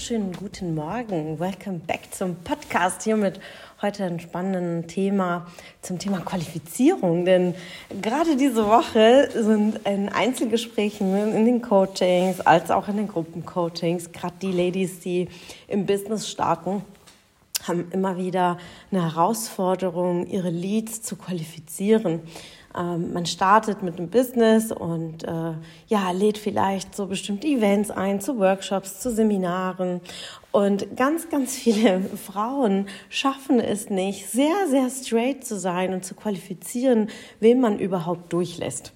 Wunderschönen guten Morgen. Welcome back zum Podcast hier mit heute ein spannendes Thema zum Thema Qualifizierung. Denn gerade diese Woche sind in Einzelgesprächen in den Coachings als auch in den Gruppencoachings, gerade die Ladies, die im Business starten, haben immer wieder eine Herausforderung, ihre Leads zu qualifizieren. Ähm, man startet mit einem Business und äh, ja, lädt vielleicht so bestimmte Events ein, zu Workshops, zu Seminaren. Und ganz, ganz viele Frauen schaffen es nicht, sehr, sehr straight zu sein und zu qualifizieren, wen man überhaupt durchlässt.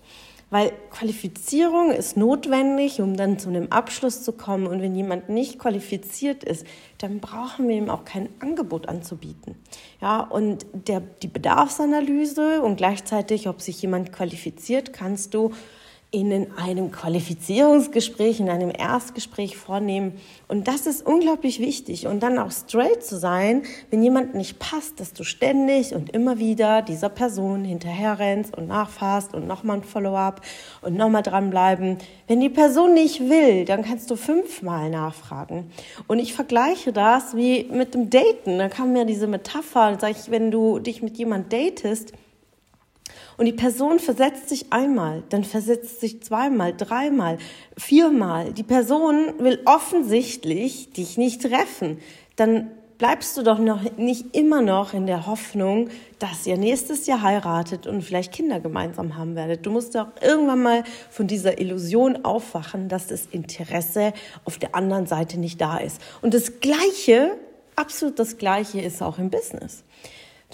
Weil Qualifizierung ist notwendig, um dann zu einem Abschluss zu kommen. Und wenn jemand nicht qualifiziert ist, dann brauchen wir ihm auch kein Angebot anzubieten. Ja, und der, die Bedarfsanalyse und gleichzeitig, ob sich jemand qualifiziert, kannst du in einem Qualifizierungsgespräch, in einem Erstgespräch vornehmen. Und das ist unglaublich wichtig. Und dann auch straight zu sein, wenn jemand nicht passt, dass du ständig und immer wieder dieser Person hinterher rennst und nachfasst und nochmal ein Follow-up und nochmal dranbleiben. Wenn die Person nicht will, dann kannst du fünfmal nachfragen. Und ich vergleiche das wie mit dem Daten. Da kam mir diese Metapher, sag ich, wenn du dich mit jemand datest, und die Person versetzt sich einmal, dann versetzt sich zweimal, dreimal, viermal. Die Person will offensichtlich dich nicht treffen. Dann bleibst du doch noch nicht immer noch in der Hoffnung, dass ihr nächstes Jahr heiratet und vielleicht Kinder gemeinsam haben werdet. Du musst doch irgendwann mal von dieser Illusion aufwachen, dass das Interesse auf der anderen Seite nicht da ist. Und das Gleiche, absolut das Gleiche ist auch im Business.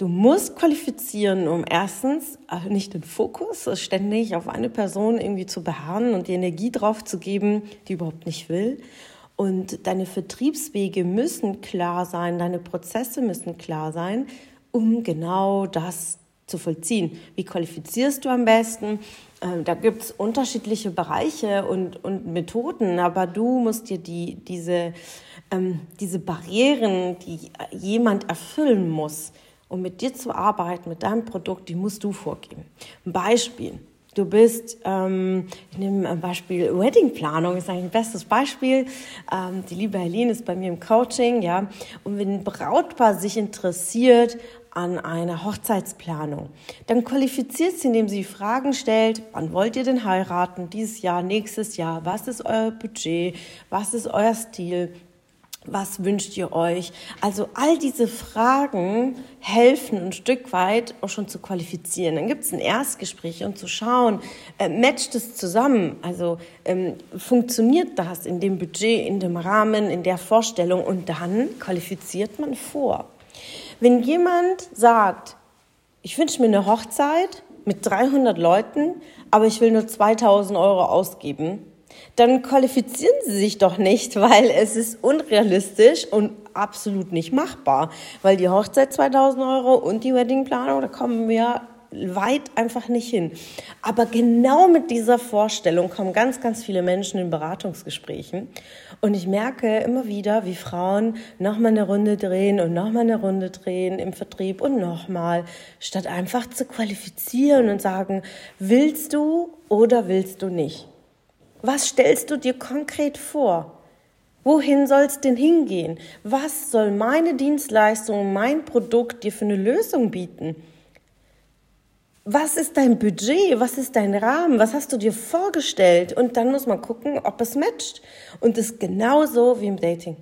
Du musst qualifizieren, um erstens äh, nicht den Fokus ständig auf eine Person irgendwie zu beharren und die Energie drauf zu geben, die überhaupt nicht will. Und deine Vertriebswege müssen klar sein, deine Prozesse müssen klar sein, um genau das zu vollziehen. Wie qualifizierst du am besten? Ähm, da gibt es unterschiedliche Bereiche und, und Methoden, aber du musst dir die, diese, ähm, diese Barrieren, die jemand erfüllen muss, um mit dir zu arbeiten, mit deinem Produkt, die musst du vorgeben. Ein Beispiel. Du bist, ähm, ich nehme ein Beispiel Weddingplanung, ist eigentlich ein bestes Beispiel. Ähm, die liebe Helene ist bei mir im Coaching, ja. Und wenn ein Brautpaar sich interessiert an einer Hochzeitsplanung, dann qualifiziert sie, indem sie Fragen stellt, wann wollt ihr denn heiraten, dieses Jahr, nächstes Jahr, was ist euer Budget, was ist euer Stil, was wünscht ihr euch? Also all diese Fragen helfen ein Stück weit auch schon zu qualifizieren. Dann gibt es ein Erstgespräch und zu schauen, äh, matcht es zusammen? Also ähm, funktioniert das in dem Budget, in dem Rahmen, in der Vorstellung? Und dann qualifiziert man vor. Wenn jemand sagt, ich wünsche mir eine Hochzeit mit 300 Leuten, aber ich will nur 2000 Euro ausgeben, dann qualifizieren Sie sich doch nicht, weil es ist unrealistisch und absolut nicht machbar. Weil die Hochzeit 2000 Euro und die Weddingplanung, da kommen wir weit einfach nicht hin. Aber genau mit dieser Vorstellung kommen ganz, ganz viele Menschen in Beratungsgesprächen. Und ich merke immer wieder, wie Frauen nochmal eine Runde drehen und nochmal eine Runde drehen im Vertrieb und nochmal, statt einfach zu qualifizieren und sagen, willst du oder willst du nicht? Was stellst du dir konkret vor? Wohin soll es denn hingehen? Was soll meine Dienstleistung, mein Produkt dir für eine Lösung bieten? Was ist dein Budget? Was ist dein Rahmen? Was hast du dir vorgestellt? Und dann muss man gucken, ob es matcht. Und das ist genauso wie im Dating.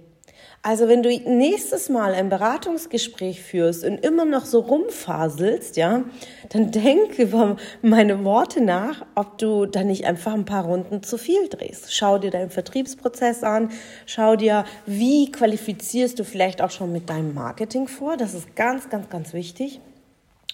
Also wenn du nächstes Mal ein Beratungsgespräch führst und immer noch so rumfaselst, ja, dann denk über meine Worte nach, ob du da nicht einfach ein paar Runden zu viel drehst. Schau dir deinen Vertriebsprozess an, schau dir, wie qualifizierst du vielleicht auch schon mit deinem Marketing vor. Das ist ganz, ganz, ganz wichtig.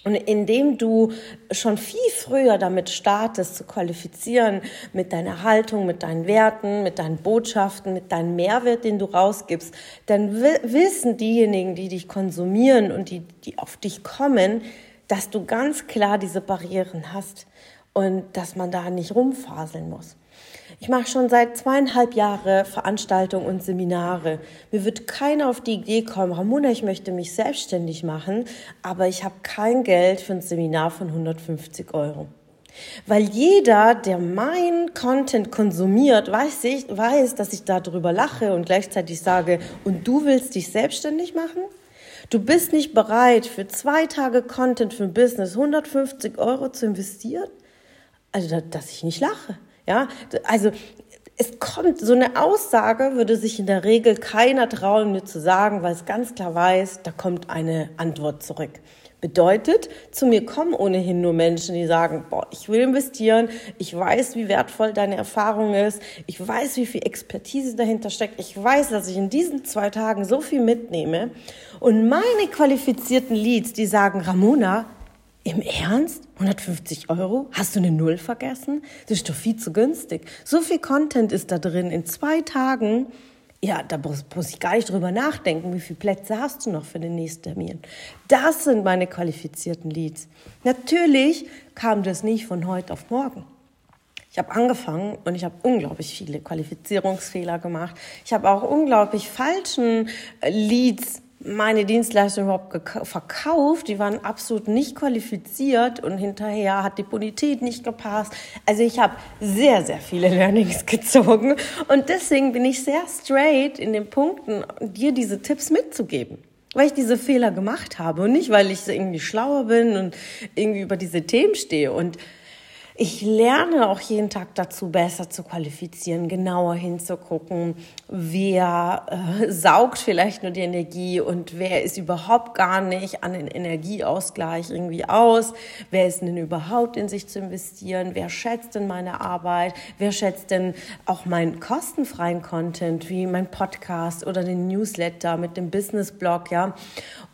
Und indem du schon viel früher damit startest, zu qualifizieren mit deiner Haltung, mit deinen Werten, mit deinen Botschaften, mit deinem Mehrwert, den du rausgibst, dann wissen diejenigen, die dich konsumieren und die, die auf dich kommen, dass du ganz klar diese Barrieren hast und dass man da nicht rumfaseln muss. Ich mache schon seit zweieinhalb Jahren Veranstaltungen und Seminare. Mir wird keiner auf die Idee kommen, Ramona, ich möchte mich selbstständig machen, aber ich habe kein Geld für ein Seminar von 150 Euro. Weil jeder, der mein Content konsumiert, weiß, ich, weiß, dass ich darüber lache und gleichzeitig sage, und du willst dich selbstständig machen? Du bist nicht bereit, für zwei Tage Content für ein Business 150 Euro zu investieren? Also, dass ich nicht lache. Ja, also es kommt, so eine Aussage würde sich in der Regel keiner trauen, mir zu sagen, weil es ganz klar weiß, da kommt eine Antwort zurück. Bedeutet, zu mir kommen ohnehin nur Menschen, die sagen, boah, ich will investieren, ich weiß, wie wertvoll deine Erfahrung ist, ich weiß, wie viel Expertise dahinter steckt, ich weiß, dass ich in diesen zwei Tagen so viel mitnehme. Und meine qualifizierten Leads, die sagen, Ramona, im Ernst? 150 Euro? Hast du eine Null vergessen? Das ist doch viel zu günstig. So viel Content ist da drin in zwei Tagen. Ja, da muss, muss ich gar nicht drüber nachdenken, wie viele Plätze hast du noch für den nächsten Termin. Das sind meine qualifizierten Leads. Natürlich kam das nicht von heute auf morgen. Ich habe angefangen und ich habe unglaublich viele Qualifizierungsfehler gemacht. Ich habe auch unglaublich falschen Leads meine Dienstleistung überhaupt verkauft. Die waren absolut nicht qualifiziert und hinterher hat die Bonität nicht gepasst. Also ich habe sehr, sehr viele Learnings gezogen und deswegen bin ich sehr straight in den Punkten, dir diese Tipps mitzugeben. Weil ich diese Fehler gemacht habe und nicht, weil ich irgendwie schlauer bin und irgendwie über diese Themen stehe. Und ich lerne auch jeden Tag dazu, besser zu qualifizieren, genauer hinzugucken, wer äh, saugt vielleicht nur die Energie und wer ist überhaupt gar nicht an den Energieausgleich irgendwie aus, wer ist denn überhaupt in sich zu investieren, wer schätzt denn meine Arbeit, wer schätzt denn auch meinen kostenfreien Content, wie mein Podcast oder den Newsletter mit dem Business-Blog, ja.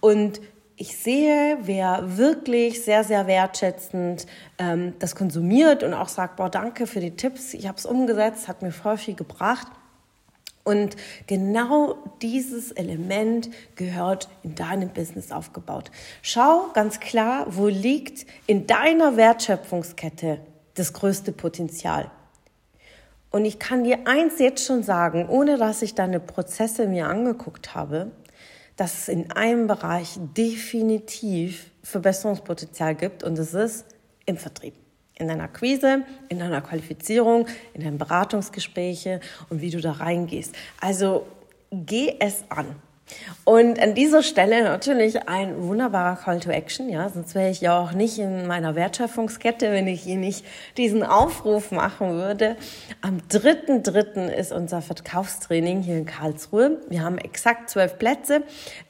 Und ich sehe, wer wirklich sehr, sehr wertschätzend ähm, das konsumiert und auch sagt, boah, danke für die Tipps, ich habe es umgesetzt, hat mir voll viel gebracht. Und genau dieses Element gehört in deinem Business aufgebaut. Schau ganz klar, wo liegt in deiner Wertschöpfungskette das größte Potenzial. Und ich kann dir eins jetzt schon sagen, ohne dass ich deine Prozesse mir angeguckt habe, dass es in einem Bereich definitiv Verbesserungspotenzial gibt und es ist im Vertrieb. In deiner Quise, in deiner Qualifizierung, in deinen Beratungsgespräche und wie du da reingehst. Also geh es an. Und an dieser Stelle natürlich ein wunderbarer Call to Action, ja, sonst wäre ich ja auch nicht in meiner Wertschöpfungskette, wenn ich hier nicht diesen Aufruf machen würde. Am 3.3. ist unser Verkaufstraining hier in Karlsruhe. Wir haben exakt zwölf Plätze,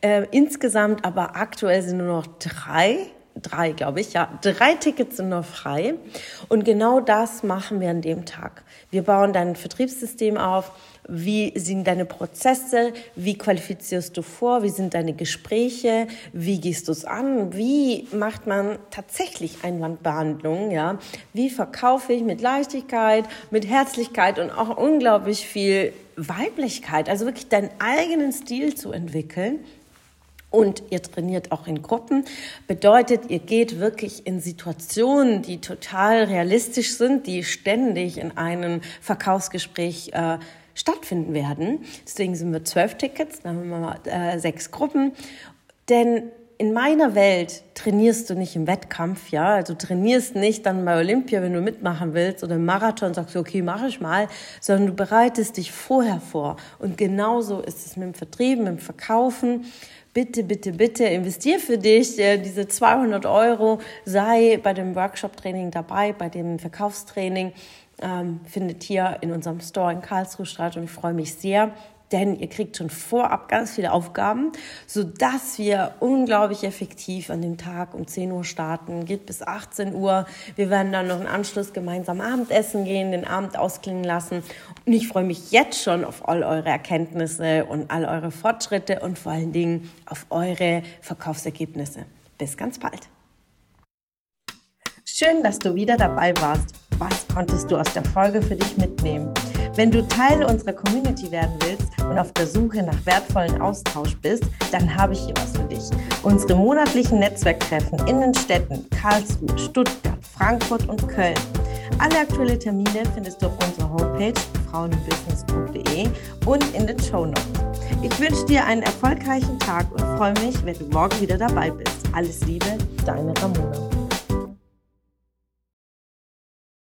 äh, insgesamt aber aktuell sind nur noch drei drei, glaube ich, ja, drei Tickets sind noch frei. Und genau das machen wir an dem Tag. Wir bauen dein Vertriebssystem auf. Wie sind deine Prozesse? Wie qualifizierst du vor? Wie sind deine Gespräche? Wie gehst du es an? Wie macht man tatsächlich Einwandbehandlung? Ja? Wie verkaufe ich mit Leichtigkeit, mit Herzlichkeit und auch unglaublich viel Weiblichkeit? Also wirklich deinen eigenen Stil zu entwickeln und ihr trainiert auch in Gruppen. Bedeutet, ihr geht wirklich in Situationen, die total realistisch sind, die ständig in einem Verkaufsgespräch äh, stattfinden werden. Deswegen sind wir zwölf Tickets, dann haben wir mal äh, sechs Gruppen. Denn in meiner Welt trainierst du nicht im Wettkampf, ja. Also trainierst nicht dann bei Olympia, wenn du mitmachen willst oder im Marathon sagst du, okay, mache ich mal, sondern du bereitest dich vorher vor. Und genauso ist es mit dem Vertrieben, mit dem Verkaufen bitte, bitte, bitte investier für dich. Äh, diese 200 Euro, sei bei dem Workshop-Training dabei, bei dem Verkaufstraining, ähm, findet hier in unserem Store in Karlsruhe statt und ich freue mich sehr, denn ihr kriegt schon vorab ganz viele Aufgaben, so dass wir unglaublich effektiv an dem Tag um 10 Uhr starten, geht bis 18 Uhr. Wir werden dann noch einen Anschluss gemeinsam Abendessen gehen, den Abend ausklingen lassen und ich freue mich jetzt schon auf all eure Erkenntnisse und all eure Fortschritte und vor allen Dingen auf eure Verkaufsergebnisse. Bis ganz bald. Schön, dass du wieder dabei warst. Was konntest du aus der Folge für dich mitnehmen? Wenn du Teil unserer Community werden willst und auf der Suche nach wertvollen Austausch bist, dann habe ich hier was für dich. Unsere monatlichen Netzwerktreffen in den Städten Karlsruhe, Stuttgart, Frankfurt und Köln. Alle aktuellen Termine findest du auf unserer Homepage frauenbusiness.de und in den Show Notes. Ich wünsche dir einen erfolgreichen Tag und freue mich, wenn du morgen wieder dabei bist. Alles Liebe, deine Ramona.